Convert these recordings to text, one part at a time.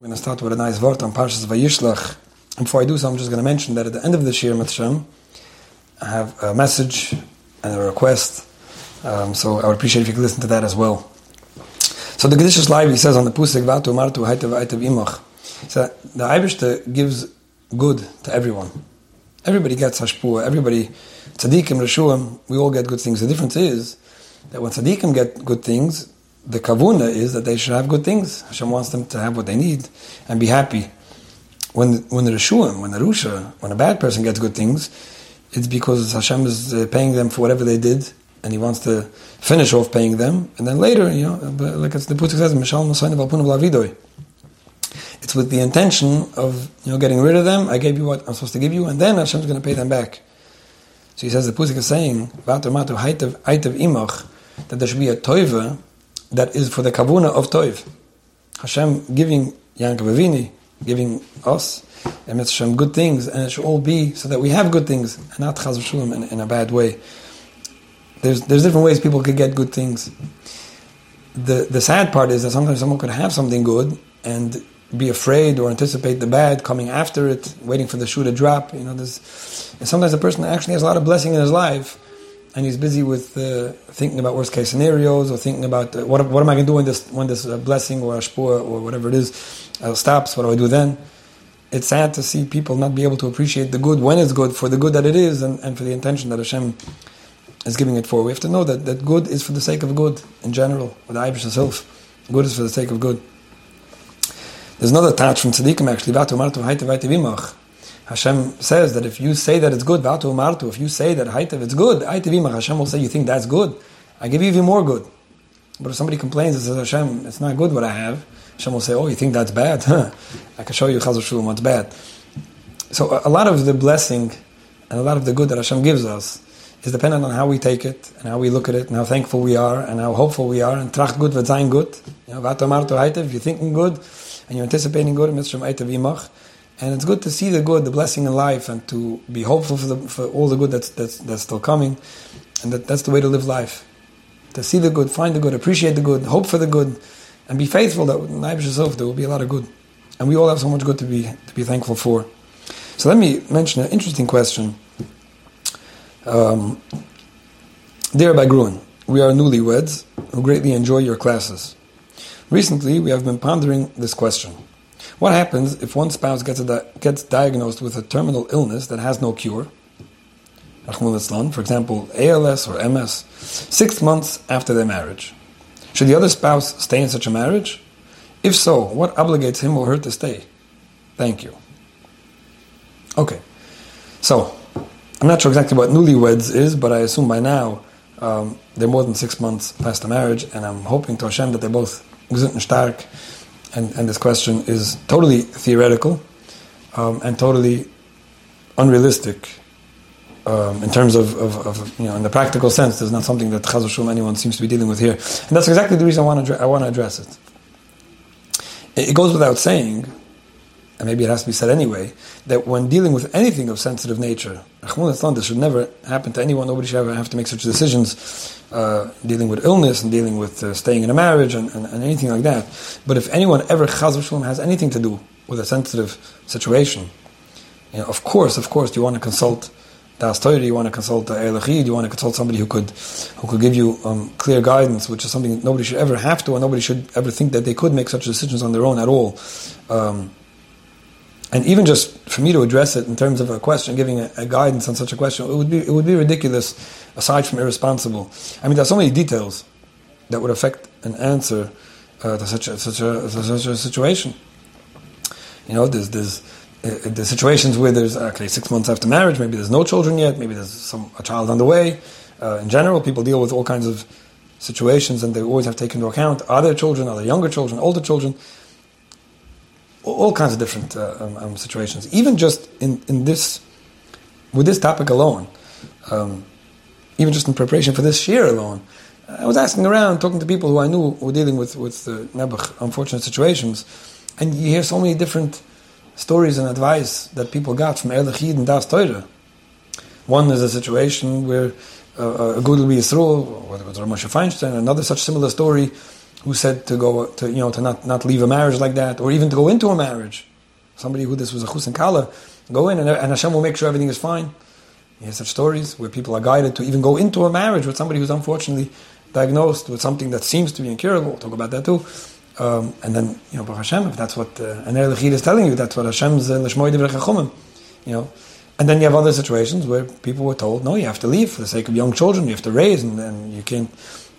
We're going to start with a nice word on Parshas Vayishlach. Before I do so, I'm just going to mention that at the end of the Shir Mitzvah, I have a message and a request. Um, so I would appreciate if you could listen to that as well. So the Kedushas Levi, he says on the Pusik, Vatu Martu Haitav Haitav Imach. So the Eibishter gives good to everyone. Everybody gets Hashpua. Everybody, Tzaddikim, Rishuim, we all get good things. The difference is that when Tzaddikim get good things, the kavuna is that they should have good things. Hashem wants them to have what they need and be happy. When when the Rishuim, when the Rusha, when a bad person gets good things, it's because Hashem is uh, paying them for whatever they did, and He wants to finish off paying them, and then later, you know, like it's the Pusik says, Mishal Lavidoy. It's with the intention of you know getting rid of them. I gave you what I'm supposed to give you, and then Hashem's going to pay them back. So he says the Pusik is saying, that there should be a toiva that is for the kavuna of toiv. Hashem giving Yankov Avini, giving us, and Hashem good things, and it should all be so that we have good things, and not chaz v'shulam in, in a bad way. There's there's different ways people could get good things. The the sad part is that sometimes someone could have something good and be afraid or anticipate the bad coming after it, waiting for the shoe to drop. You know, there's and sometimes a person actually has a lot of blessing in his life, and he's busy with uh, thinking about worst case scenarios or thinking about uh, what, what am I going to do when this when this uh, blessing or ashpur or whatever it is uh, stops. What do I do then? It's sad to see people not be able to appreciate the good when it's good for the good that it is and, and for the intention that Hashem is giving it for. We have to know that, that good is for the sake of good in general. With the Irish itself, good is for the sake of good. There's another touch from Tzaddikim actually. Hashem says that if you say that it's good, Vatu Martu, if you say that Haitav it's good, Haitavimach, Hashem will say you think that's good. I give you even more good. But if somebody complains and says, Hashem, it's not good what I have, Hashem will say, oh, you think that's bad? I can show you Chazal Shulam what's bad. So a lot of the blessing and a lot of the good that Hashem gives us is dependent on how we take it and how we look at it and how thankful we are and how hopeful we are and tracht gut v'zayin gut. You know, Haitav, you're thinking good and you're anticipating good, Mitzvah Haitav Imach. And it's good to see the good, the blessing in life, and to be hopeful for, the, for all the good that's, that's, that's still coming. And that, that's the way to live life. To see the good, find the good, appreciate the good, hope for the good, and be faithful that in yourself there will be a lot of good. And we all have so much good to be, to be thankful for. So let me mention an interesting question. Um, Dear Rabbi Gruen, we are newlyweds who greatly enjoy your classes. Recently, we have been pondering this question. What happens if one spouse gets, di- gets diagnosed with a terminal illness that has no cure? For example, ALS or MS, six months after their marriage. Should the other spouse stay in such a marriage? If so, what obligates him or her to stay? Thank you. Okay, so I'm not sure exactly what newlyweds is, but I assume by now um, they're more than six months past the marriage, and I'm hoping to Hashem that they're both gesund and stark and, and this question is totally theoretical um, and totally unrealistic um, in terms of, of, of, you know, in the practical sense, there's not something that Chazal anyone seems to be dealing with here. And that's exactly the reason I want to, I want to address it. It goes without saying, and maybe it has to be said anyway, that when dealing with anything of sensitive nature, this should never happen to anyone. Nobody should ever have to make such decisions uh, dealing with illness and dealing with uh, staying in a marriage and, and, and, anything like that. But if anyone ever has anything to do with a sensitive situation, you know, of course, of course, you want to consult the Astoyri, you want to consult the Elachid, you want to consult somebody who could who could give you um, clear guidance, which is something nobody should ever have to, and nobody should ever think that they could make such decisions on their own at all. Um, and even just for me to address it in terms of a question, giving a, a, guidance on such a question, it would be it would be ridiculous. Aside from irresponsible, I mean, there's so many details that would affect an answer uh, to such a, such a such a situation. You know, there's there's uh, there's situations where there's okay six months after marriage, maybe there's no children yet, maybe there's some a child on the way. Uh, in general, people deal with all kinds of situations, and they always have to take into account are there children, are there younger children, older children all kinds of different uh, um, um, situations. Even just in, in this, with this topic alone, um, even just in preparation for this year alone, I was asking around, talking to people who I knew were dealing with with uh, Nebuch, unfortunate situations, and you hear so many different stories and advice that people got from Erlechid and Das. One is a situation where uh, a good Yisroel, whether it was Rav Moshe Feinstein, another such similar story, who said to go to you know to not, not leave a marriage like that, or even to go into a marriage. Somebody who this was a chus and kala, go in and, and Hashem will make sure everything is fine. You hear such stories where people are guided to even go into a marriage with somebody who's unfortunately diagnosed with something that seems to be incurable. We'll talk about that too. Um, and then, you know, Baruch Hashem, if that's what uh, an Lechid is telling you, that's what Hashem's uh, you know. And then you have other situations where people were told, no, you have to leave for the sake of young children, you have to raise, and, and you can't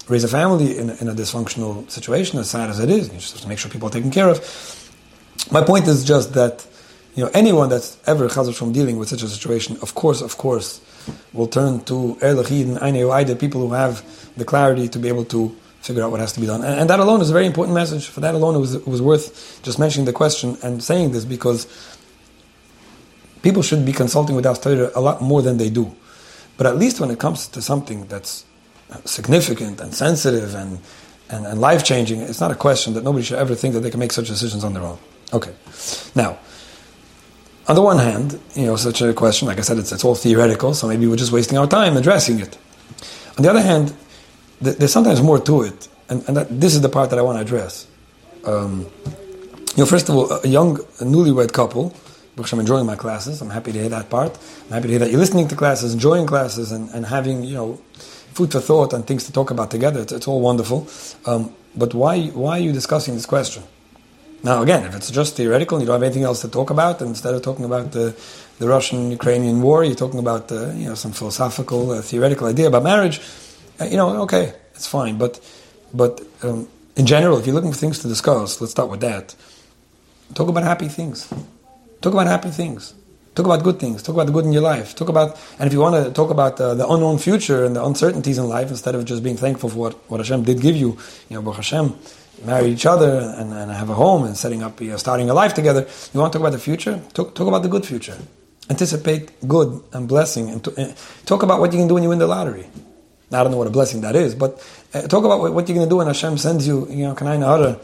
raise a family in, in, a dysfunctional situation, as sad as it is. You just have to make sure people are taken care of. My point is just that, you know, anyone that's ever chazal from dealing with such a situation, of course, of course, will turn to Erlechid and Aine people who have the clarity to be able to figure out what has to be done. And, and that alone is a very important message. For that alone, it was, it was worth just mentioning the question and saying this because people should be consulting with Torah a lot more than they do. But at least when it comes to something that's significant and sensitive and, and, and life changing, it's not a question that nobody should ever think that they can make such decisions on their own. Okay. Now, on the one hand, you know, such a question, like I said, it's, it's all theoretical, so maybe we're just wasting our time addressing it. On the other hand, there's sometimes more to it, and, and that, this is the part that I want to address. Um, you know, first of all, a young a newlywed couple, which I'm enjoying my classes. I'm happy to hear that part. I'm happy to hear that you're listening to classes, enjoying classes, and, and having you know food for thought and things to talk about together. It's, it's all wonderful. Um, but why why are you discussing this question? Now, again, if it's just theoretical and you don't have anything else to talk about, instead of talking about the, the Russian-Ukrainian war, you're talking about uh, you know some philosophical, uh, theoretical idea about marriage uh, you know, okay, it's fine. But, but um, in general, if you're looking for things to discuss, let's start with that. Talk about happy things. Talk about happy things. Talk about good things. Talk about the good in your life. Talk about, and if you want to talk about uh, the unknown future and the uncertainties in life, instead of just being thankful for what, what Hashem did give you, you know, Baruch Hashem, marry each other and, and have a home and setting up, you know, starting a life together. You want to talk about the future? Talk, talk about the good future. Anticipate good and blessing and, to, and talk about what you can do when you win the lottery. I don't know what a blessing that is, but uh, talk about what, what, you're going to do when Hashem sends you, you know, Kanai Nahara,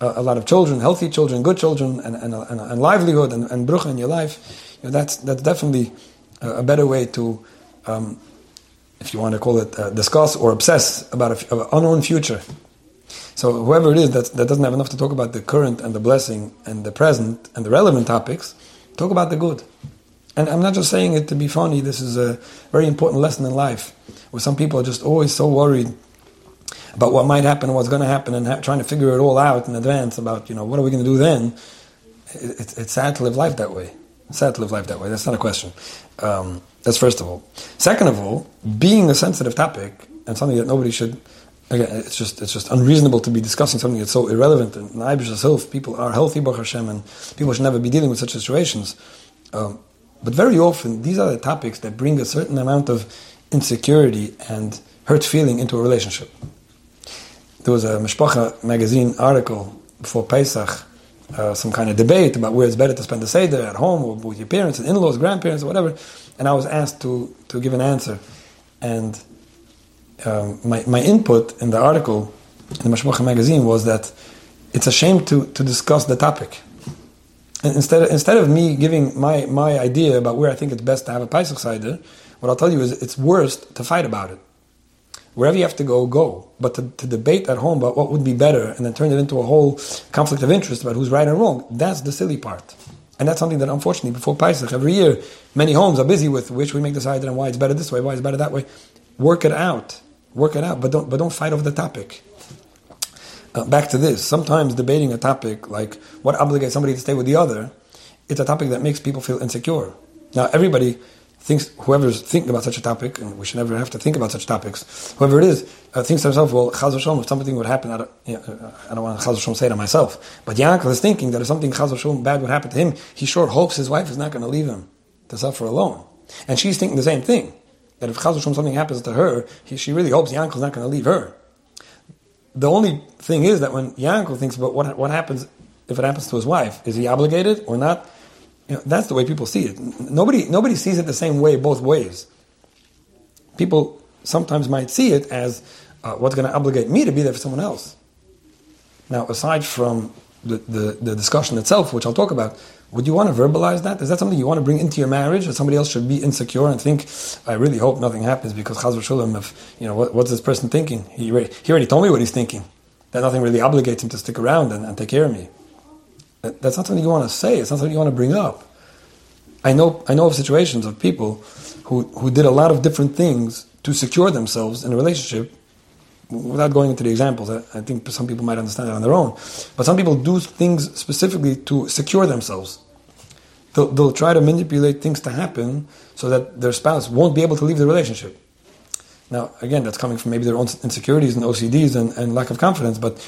a, a lot of children, healthy children, good children, and, and, and, and livelihood and, and in your life. That's, that's definitely a, better way to, um, if you want to call it, uh, discuss or obsess about an unknown future. So whoever it is that, that doesn't have enough to talk about the current and the blessing and the present and the relevant topics, talk about the good. And I'm not just saying it to be funny. This is a very important lesson in life, where some people are just always so worried about what might happen, what's going to happen, and ha- trying to figure it all out in advance about, you know, what are we going to do then? It, it, it's sad to live life that way. Sad to live life that way. That's not a question. Um, that's first of all. Second of all, being a sensitive topic and something that nobody should. Again, it's just it's just unreasonable to be discussing something that's so irrelevant. And Ibish herself, people are healthy, Baruch Hashem, and people should never be dealing with such situations. Um, but very often, these are the topics that bring a certain amount of insecurity and hurt feeling into a relationship. There was a Mishpacha magazine article before Pesach, uh, some kind of debate about where it's better to spend the Seder at home or with your parents and in-laws, grandparents, or whatever. And I was asked to, to give an answer. And um, my, my input in the article in the magazine was that it's a shame to, to discuss the topic instead of, instead of me giving my, my idea about where I think it's best to have a Pesach Seder, what I'll tell you is it's worst to fight about it. Wherever you have to go, go. But to, to, debate at home about what would be better and then turn it into a whole conflict of interest about who's right and wrong, that's the silly part. And that's something that unfortunately before Pesach, every year, many homes are busy with which we make the and why it's better this way, why it's better that way. Work it out. Work it out, but don't, but don't fight over the topic. Uh, back to this, sometimes debating a topic like what obligates somebody to stay with the other, it's a topic that makes people feel insecure. Now, everybody thinks, whoever's thinking about such a topic, and we should never have to think about such topics, whoever it is, uh, thinks to himself, well, Chaz Hashem, if something would happen, I don't, you know, uh, I don't want Chaz say to myself, but Yaakov is thinking that if something Chaz Hashem bad would happen to him, he sure hopes his wife is not going to leave him to suffer alone. And she's thinking the same thing, that if Chaz Hashem something happens to her, he, she really hopes Yaakov is not going to leave her. The only thing is that when Yankov thinks about what, what happens if it happens to his wife, is he obligated or not? You know, that's the way people see it. Nobody, nobody sees it the same way both ways. People sometimes might see it as uh, what's going to obligate me to be there for someone else. Now, aside from the, the, the, discussion itself, which I'll talk about, would you want to verbalize that? Is that something you want to bring into your marriage? That somebody else should be insecure and think, I really hope nothing happens because Chaz Shalom, if, you know, what, what's this person thinking? He, he already told me what he's thinking. that nothing really obligates him to stick around and, and take care of me. That, that's not something you want to say. It's not something you want to bring up. I know, I know of situations of people who, who did a lot of different things to secure themselves in a relationship without going into the examples, I, I, think some people might understand it on their own. But some people do things specifically to secure themselves. They'll, they'll, try to manipulate things to happen so that their spouse won't be able to leave the relationship. Now, again, that's coming from maybe their own insecurities and OCDs and, and lack of confidence. But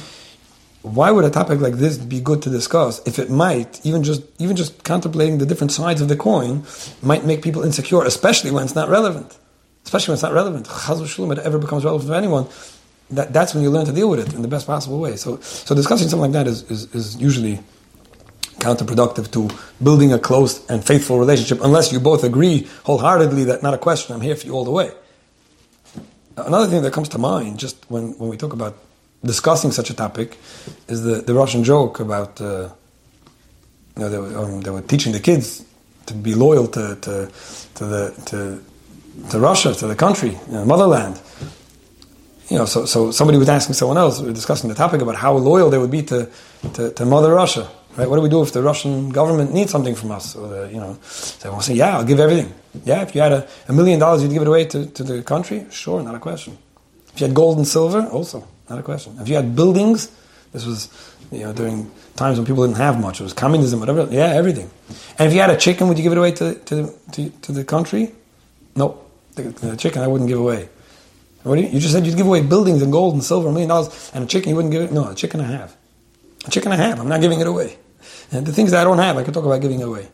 why would a topic like this be good to discuss if it might even just even just contemplating the different sides of the coin might make people insecure, especially when it's not relevant. Especially when it's not relevant. It ever becomes relevant to anyone that, that's when you learn to deal with it in the best possible way. So, so discussing something like that is, is, is usually counterproductive to building a close and faithful relationship unless you both agree wholeheartedly that not a question, I'm here for you all the way. Another thing that comes to mind just when, when we talk about discussing such a topic is the, the Russian joke about, uh, you know, they were, um, they were teaching the kids to be loyal to, to, to, the, to, to Russia, to the country, you know, motherland you know, so, so somebody was asking someone else, we were discussing the topic about how loyal they would be to, to, to Mother Russia, right? What do we do if the Russian government needs something from us? Or the, you know, will say, yeah, I'll give everything. Yeah, if you had a, a million dollars, you'd give it away to, to the country? Sure, not a question. If you had gold and silver, also, not a question. If you had buildings, this was, you know, during times when people didn't have much, it was communism, whatever, yeah, everything. And if you had a chicken, would you give it away to, to, to, to the country? No, the, the chicken I wouldn't give away. What you, you, just said you'd give away buildings and gold and silver, a million dollars, and a chicken you wouldn't give it. No, a chicken I have. A chicken I have. I'm not giving it away. And the things that I don't have, I can talk about giving away.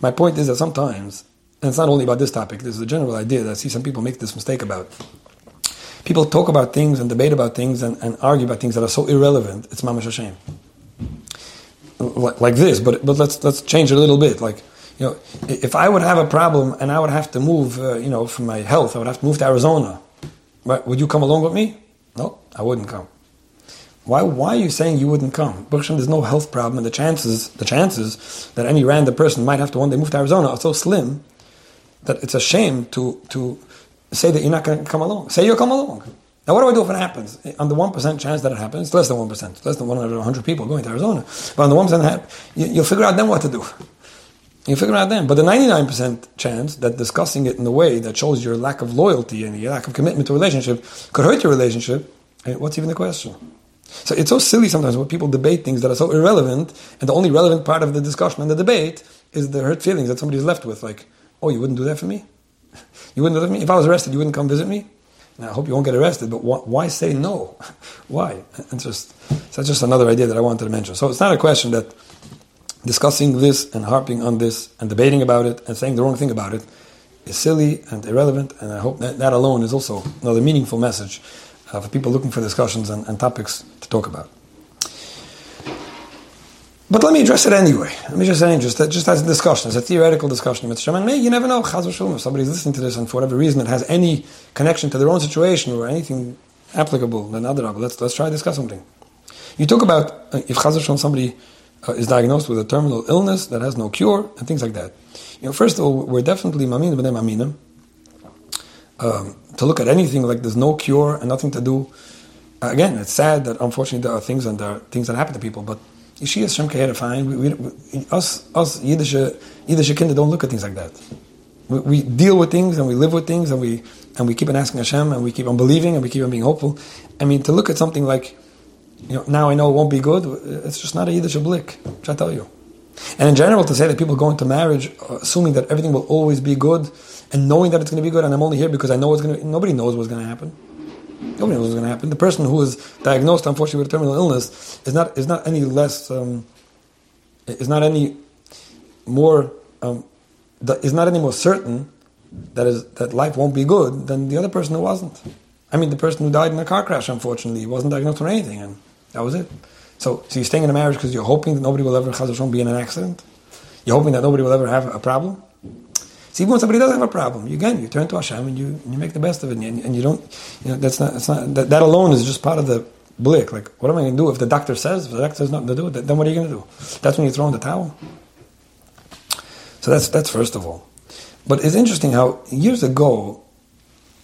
My point is that sometimes, and it's not only about this topic, this is a general idea that I see some people make this mistake about. People talk about things and debate about things and, and argue about things that are so irrelevant, it's mamash shame. Like, this, but, but let's, let's change it a little bit. Like, you know, if I would have a problem and I would have to move, uh, you know, for my health, I would have to move to Arizona but would you come along with me? No, I wouldn't come. Why, why are you saying you wouldn't come? There's no health problem, and the chances, the chances that any random person might have to one day move to Arizona are so slim that it's a shame to, to say that you're not going to come along. Say you'll come along. Now, what do I do if it happens? On the 1% chance that it happens, less than 1%, less than 100 people going to Arizona. But on the 1% you, you'll figure out then what to do. You figure out then. But the 99% chance that discussing it in a way that shows your lack of loyalty and your lack of commitment to a relationship could hurt your relationship, what's even the question? So it's so silly sometimes when people debate things that are so irrelevant, and the only relevant part of the discussion and the debate is the hurt feelings that somebody's left with. Like, oh, you wouldn't do that for me? You wouldn't for me? If I was arrested, you wouldn't come visit me? Now, I hope you won't get arrested, but wh- why say no? why? It's just, that's just another idea that I wanted to mention. So it's not a question that discussing this and harping on this and debating about it and saying the wrong thing about it is silly and irrelevant. And I hope that that alone is also another meaningful message uh, for people looking for discussions and, and, topics to talk about. But let me address it anyway. Let me just say, just, just as a discussion, as a theoretical discussion. And may, you never know, chaz if somebody's listening to this and for whatever reason it has any connection to their own situation or anything applicable, then other let's, let's try to discuss something. You talk about uh, if chaz somebody uh, is diagnosed with a terminal illness that has no cure and things like that. You know, first of all, we're definitely mamin b'nei maminim. Um, to look at anything like there's no cure and nothing to do. Uh, again, it's sad that unfortunately there are things and there are things that happen to people, but Yeshia Shem Kehera fine. We, we, we, us, us Yiddish, Yiddish kinder don't look at things like that. We, we, deal with things and we live with things and we and we keep on asking Hashem and we keep on believing and we keep on being hopeful. I mean, to look at something like you know, now I know it won't be good. It's just not a Yiddish blick, which I tell you. And in general, to say that people go into marriage uh, assuming that everything will always be good and knowing that it's going to be good and I'm only here because I know it's going to, nobody knows what's going to happen. Nobody knows what's going to happen. The person who is diagnosed, unfortunately, with a terminal illness is not, is not any less, um, is not any more, um, is not any more certain that is that life won't be good than the other person who wasn't. I mean, the person who died in a car crash, unfortunately, wasn't diagnosed with anything, and that was it. So, so you're staying in a marriage because you're hoping that nobody will ever be in an accident. You're hoping that nobody will ever have a problem. See, even when somebody doesn't have a problem, you, again, you turn to Hashem and you, you make the best of it, and you, and you don't, you know, that's not, that's not that, that, alone is just part of the blick. Like, what am I going to do if the doctor says, if the doctor says nothing to do, then what are you going to do? That's when you throw in the towel. So that's, that's first of all. But it's interesting how years ago,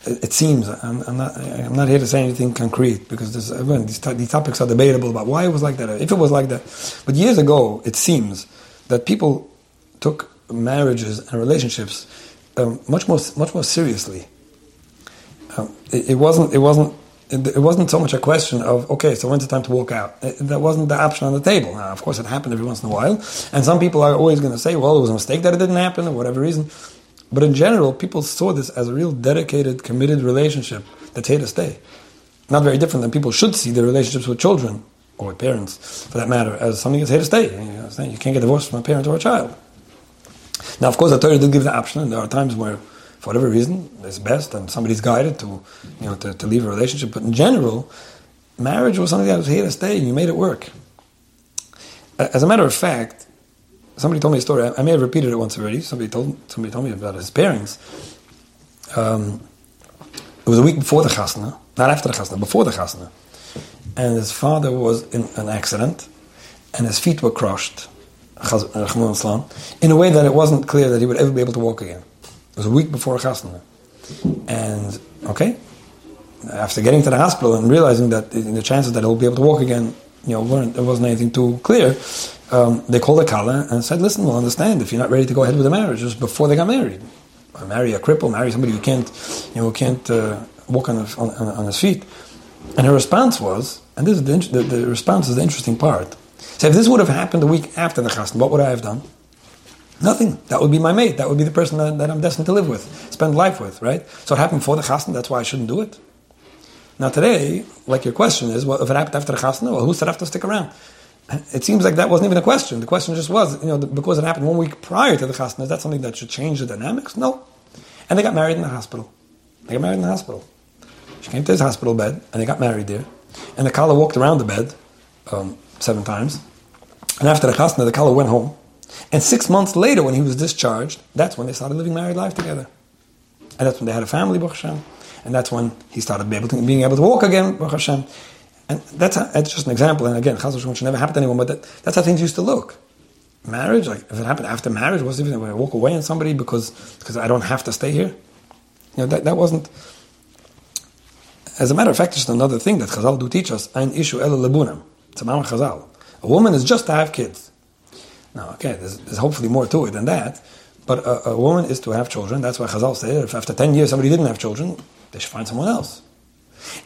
it, seems I'm, I'm, not I'm not here to say anything concrete because again, these, these topics are debatable about why it was like that, if it was like that. But years ago, it seems that people took marriages and relationships um, much more much more seriously. Um, it, it, wasn't it wasn't it, wasn't so much a question of okay, so when's the time to walk out? That wasn't the option on the table. Now, of course, it happened every once in a while, and some people are always going to say, well, it was a mistake that it didn't happen, or whatever reason. But in general, people saw this as a real dedicated, committed relationship that's here to stay. Not very different than people should see their relationships with children or with parents, for that matter, as something that's here to stay. You, you can't get divorced from a parent or a child. Now, of course, the Torah did give the option, and there are times where, for whatever reason, it's best and somebody's guided to, you know, to, to leave a relationship. But in general, marriage was something that was here to stay, and you made it work. As a matter of fact, somebody told me a story. I may have repeated it once already. Somebody told somebody told me about his parents. Um, it was a week before the chasna, not after the chasna, before the chasna, and his father was in an accident, and his feet were crushed in a way that it wasn't clear that he would ever be able to walk again. It was a week before Chasna. And, okay, after getting to the hospital and realizing that the chances that he'll be able to walk again, you know, weren't, there wasn't anything too clear, um, they called the Kala and said, listen, we'll understand if you're not ready to go ahead with the marriage just before they got married. marry a cripple, marry somebody who can't, you know, can't uh, walk on, on, on, his feet. And her response was, and this is the, the, the response is the interesting part. So if this would have happened a week after the chasna, what would I have done? Nothing. That would be my mate. That would be the person that, that I'm destined to live with, spend life with, right? So it happened before the chasna. That's why I shouldn't do it. Now today, like your question is, well, if it happened after the chasna, well, who said I have to stick around? It seems like that wasn't even a question. The question just was, you know, because it happened one week prior to the chasna, is that something that should change the dynamics? No. And they got married in the hospital. They got married in the hospital. She came to his hospital bed, and they got married there. And the Kala walked around the bed um, seven times. And after the chasna, the Kala went home. And six months later, when he was discharged, that's when they started living married life together. And that's when they had a family, Baruch Hashem. And that's when he started being able to, walk again, Baruch Hashem. And that's, a, that's just an example. And again, Chaz should never happen to anyone, but that, that's how things used to look. Marriage, like if it happened after marriage, was even when I walk away on somebody because because I don't have to stay here. You know, that, that wasn't. As a matter of fact, just another thing that Chazal do teach us, ein issue el lebunam. It's a Chazal. A woman is just to have kids. Now, okay, there's, there's hopefully more to it than that, but a, a, woman is to have children. That's why Chazal said if after 10 years somebody didn't have children, they should find someone else.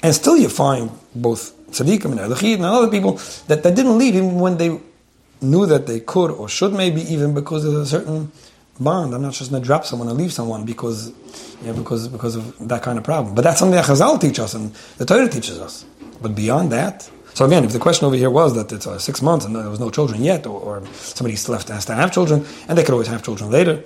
And still you find both tzaddikim and elachid and other people that, that didn't leave even when they knew that they could or should maybe even because of a certain bond. I'm not just going to drop someone and leave someone because, you know, because, because of that kind of problem. But that's something that Chazal teaches us and the Torah teaches us. But beyond that, so again, if the question over here was that it's uh, six months and there was no children yet, or, or somebody still has to, have children, and they could always have children later.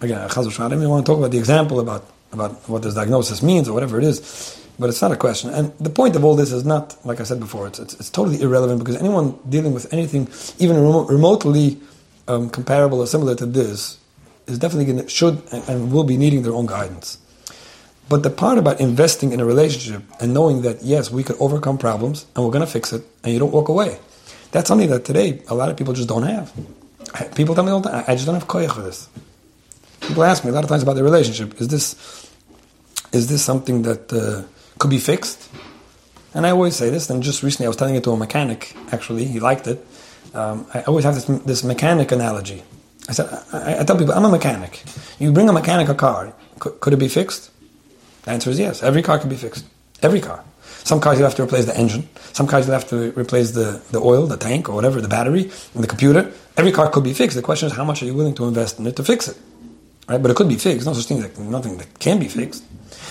Again, I don't want to talk about the example about, about what this diagnosis means or whatever it is, but it's not a question. And the point of all this is not, like I said before, it's, it's, it's totally irrelevant because anyone dealing with anything even remotely um, comparable or similar to this is definitely to, should and, and will be needing their own guidance. But the part about investing in a relationship and knowing that, yes, we could overcome problems and we're going to fix it and you don't walk away, that's something that today a lot of people just don't have. People tell me all the time, I just don't have koyach for this. People ask me a lot of times about their relationship. Is this, is this something that uh, could be fixed? And I always say this, and just recently I was telling it to a mechanic, actually, he liked it. Um, I always have this, this mechanic analogy. I said, I, I, tell people, I'm a mechanic. You bring a mechanic a car, could, could it be fixed? The answer is yes. Every car can be fixed. Every car. Some cars you have to replace the engine. Some cars you have to replace the, the oil, the tank, or whatever, the battery, and the computer. Every car could be fixed. The question is how much are you willing to invest in it to fix it? Right? But it could be fixed. No such thing that nothing that can be fixed.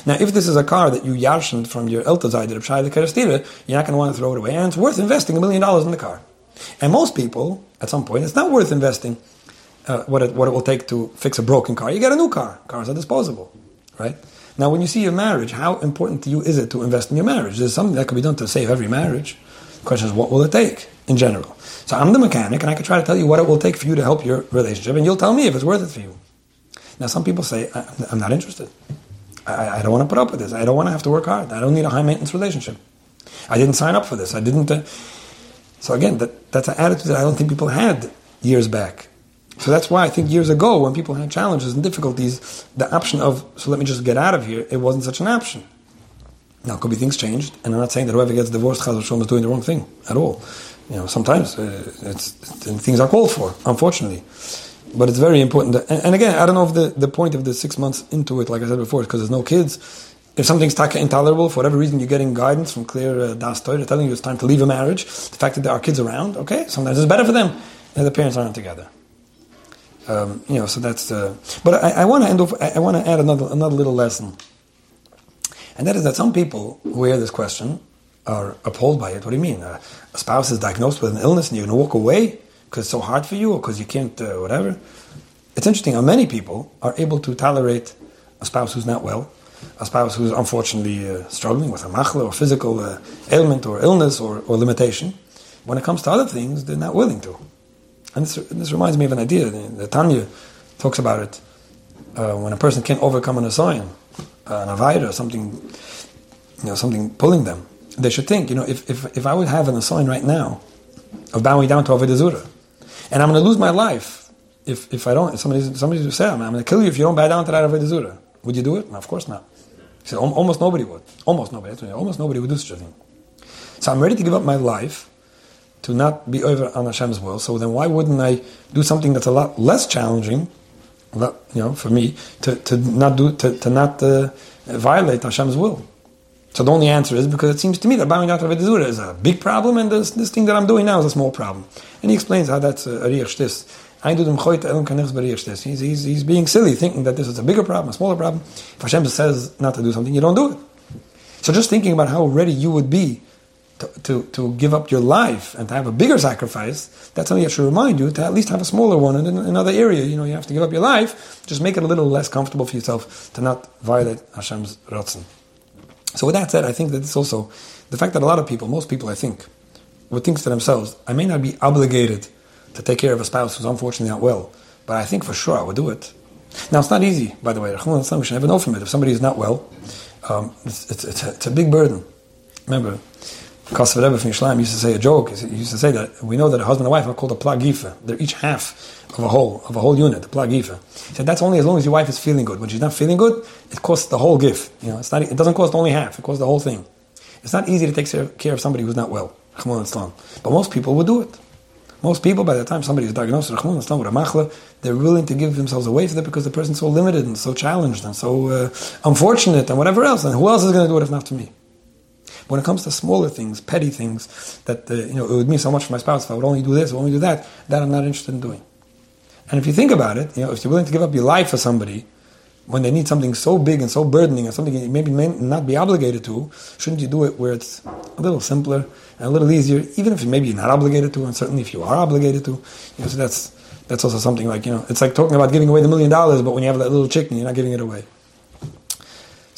Now, if this is a car that you yarshened from your Eltazai to Pshai the Kerastira, you're not going to want to throw it away, and it's worth investing a million dollars in the car. And most people, at some point, it's not worth investing uh, what, it, what it will take to fix a broken car. You get a new car. Cars are disposable, right? Now, when you see your marriage, how important to you is it to invest in your marriage? There's something that could be done to save every marriage. The question is, what will it take in general? So I'm the mechanic, and I can try to tell you what it will take for you to help your relationship, and you'll tell me if it's worth it for you. Now, some people say, I'm not interested. I, I don't want to put up with this. I don't want to have to work hard. I don't need a high maintenance relationship. I didn't sign up for this. I didn't. Uh... So again, that, that's an attitude that I don't think people had years back. So that's why I think years ago, when people had challenges and difficulties, the option of, so let me just get out of here, it wasn't such an option. Now, could be things changed, and I'm not saying that whoever gets divorced, Chaz is doing the wrong thing at all. You know, sometimes uh, it's, things are called for, unfortunately. But it's very important. That, and, and, again, I don't know if the, the point of the six months into it, like I said before, is because there's no kids. If something's taka intolerable, for whatever reason, you're getting guidance from clear uh, das Torah telling you it's time to leave a marriage. The fact that there are kids around, okay, sometimes it's better for them that the parents aren't together. Um, you know, so that's. Uh, but I, I want to end off. I, want to add another another little lesson, and that is that some people who hear this question are appalled by it. What do you mean? A spouse is diagnosed with an illness and you're going to walk away because it's so hard for you or because you can't, uh, whatever. It's interesting how many people are able to tolerate a spouse who's not well, a spouse who's unfortunately uh, struggling with a machla or physical uh, ailment or illness or, or limitation. When it comes to other things, they're not willing to. And this, this reminds me of an idea. The, the Tanya talks about it. Uh, when a person can't overcome an assignment, uh, an avida, something, you know, something pulling them, they should think, you know, if, if, if I would have an assignment right now of bowing down to Avodah Zura, and I'm going to lose my life if, if I don't, if somebody, somebody say, I'm, I'm going to kill you if you don't bow down to that Avodah Zura. Would you do it? No, of course not. He said, almost nobody would. Almost nobody. Almost nobody would do such a thing. So I'm ready to give up my life to not be over on Hashem's will. So then why wouldn't I do something that's a lot less challenging, you know, for me, to, to not do, to, to not uh, violate Hashem's will? So the only answer is because it seems to me that bowing down to Avodah is a big problem, and this, this thing that I'm doing now is a small problem. And he explains how that's a riach shtis. He's, he's, he's being silly, thinking that this is a bigger problem, a smaller problem. If Hashem says not to do something, you don't do it. So just thinking about how ready you would be to, to, give up your life and to have a bigger sacrifice, that's something that should remind you to at least have a smaller one in another area. You know, you have to give up your life, just make it a little less comfortable for yourself to not violate Hashem's ratzon. So with that said, I think that it's also the fact that a lot of people, most people I think, would think to themselves, I may not be obligated to take care of a spouse who's unfortunately not well, but I think for sure I would do it. Now it's not easy, by the way. We should never know from it. If somebody is not well, um, it's, it's, it's, a, it's, a, big burden. Remember, Kosovo Rebbe from Yishlaim used to say a joke. He used to say that we know that a husband and wife are called a plagifa. They're each half of a whole, of a whole unit, a plagifa. He said that's only as long as your wife is feeling good. When she's not feeling good, it costs the whole gift. You know, it's not, it doesn't cost only half, it costs the whole thing. It's not easy to take care of somebody who's not well. But most people would do it. Most people, by the time somebody is diagnosed with a machla, they're willing to give themselves away for that because the person's so limited and so challenged and so uh, unfortunate and whatever else. And who else is going to do it if not to me? When it comes to smaller things, petty things, that uh, you know, it would mean so much for my spouse if I would only do this, or only do that, that I'm not interested in doing. And if you think about it, you know, if you're willing to give up your life for somebody when they need something so big and so burdening and something you maybe may not be obligated to, shouldn't you do it where it's a little simpler and a little easier, even if maybe you're not obligated to, and certainly if you are obligated to. You know, so that's that's also something like you know, it's like talking about giving away the million dollars, but when you have that little chicken, you're not giving it away.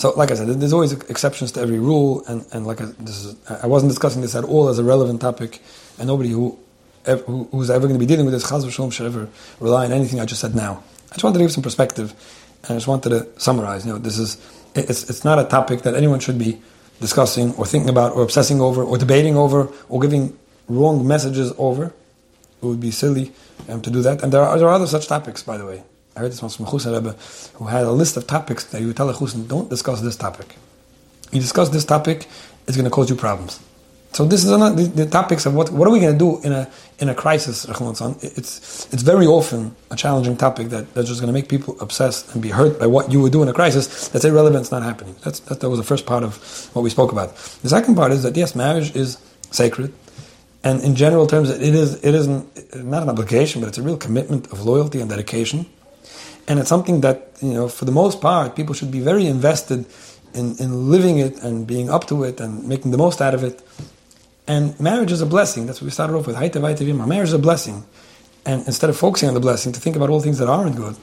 So, like I said, there's always exceptions to every rule, and, and like I, this is, I wasn't discussing this at all as a relevant topic, and nobody who, who who's ever going to be dealing with this chaz v'shalom should ever rely on anything I just said now. I just wanted to give some perspective, and I just wanted to summarize. You know, this is it's it's not a topic that anyone should be discussing or thinking about or obsessing over or debating over or giving wrong messages over. It would be silly um, to do that, and there are, there are other such topics, by the way. I heard this once from Chusar Rebbe, who had a list of topics that you would tell a Chusar, don't discuss this topic. You discuss this topic, it's going to cause you problems. So this is another, the, the, topics of what what are we going to do in a in a crisis. It's it's very often a challenging topic that, that's just going to make people obsessed and be hurt by what you would do in a crisis. That's irrelevant. It's not happening. That's that, that was the first part of what we spoke about. The second part is that yes, marriage is sacred, and in general terms, it is it isn't not an obligation, but it's a real commitment of loyalty and dedication and it's something that you know for the most part people should be very invested in, in living it and being up to it and making the most out of it. And marriage is a blessing. That's what we started off with. Marriage is a blessing. And instead of focusing on the blessing to think about all things that aren't good.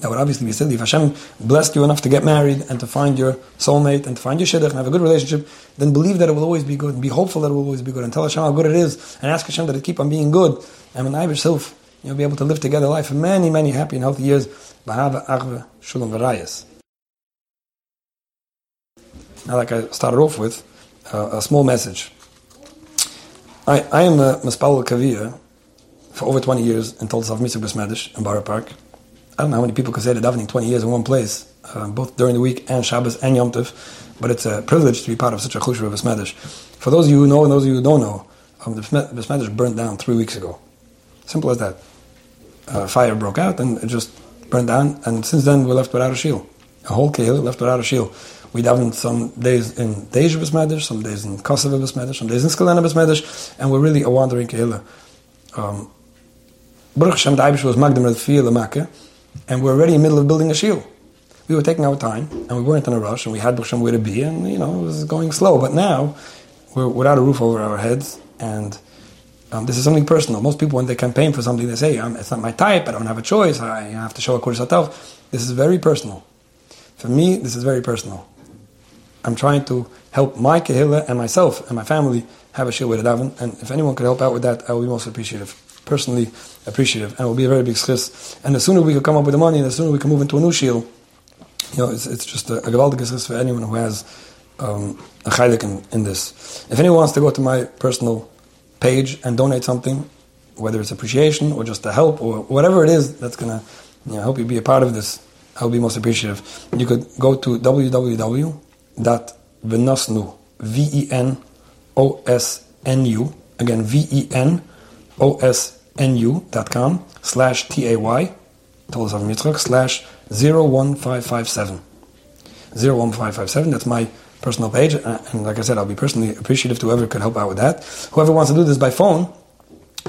That would obviously be silly. If Hashem blessed you enough to get married and to find your soulmate and to find your shidduch and have a good relationship, then believe that it will always be good and be hopeful that it will always be good and tell Hashem how good it is and ask Hashem that it keep on being good. And when I yourself you'll be able to live together life for many, many happy and healthy years. Now, like I started off with, uh, a small message. I, I am a Maspal Kavir for over 20 years in of Mitzvah Besmedish in Borough Park. I don't know how many people can say they're davening 20 years in one place, uh, both during the week and Shabbos and Yom Tov, but it's a privilege to be part of such a chusha of Besmedish. For those of you who know and those of you who don't know, um, the Besmedish burned down three weeks ago. Simple as that. Uh, fire broke out and it just burned down, and since then we're left without a shield. A whole kehil left without a shield. We davened some days in Deja Besmedish, some days in Kosovo Besmedish, some days in Skalena Besmedish, and we're really a wandering kehillah. Um, Baruch Hashem, the was Magdam Makkah, and we're already in the middle of building a shield. We were taking our time, and we weren't in a rush, and we had Baruch Hashem where to be, and you know it was going slow. But now we're without a roof over our heads, and um, this is something personal. Most people, when they campaign for something, they say, "It's not my type. I don't have a choice. I have to show a kodesh This is very personal. For me, this is very personal. I'm trying to help my kehillah and myself and my family have a shield with daven, and if anyone could help out with that, I will be most appreciative personally appreciative, and it will be a very big schis. And the sooner we can come up with the money, and the sooner we can move into a new shield, you know, it's, it's just a, a gewaldige schis for anyone who has um, a chaylik in, in, this. If anyone wants to go to my personal page and donate something, whether it's appreciation or just a help or whatever it is that's going to you know, help you be a part of this, I'll be most appreciative. You could go to www.venosnu, V-E-N-O-S-N-U, again, V-E-N-O-S nu.com slash T-A-Y, Tolas of Mitzchak, slash 01557. 01557, that's my personal page. Uh, and like I said, I'll be personally appreciative to whoever could help out with that. Whoever wants to do this by phone,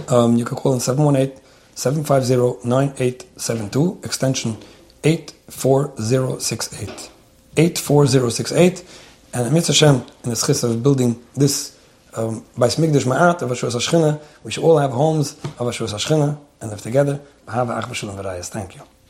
um, you can call in 718-750-9872, extension 84068. 84068. And Amit Hashem, in the schis of building this um, by Smigdish Ma'at of Ashur Sashchina, we should all have homes of Ashur Sashchina and live together. Thank you.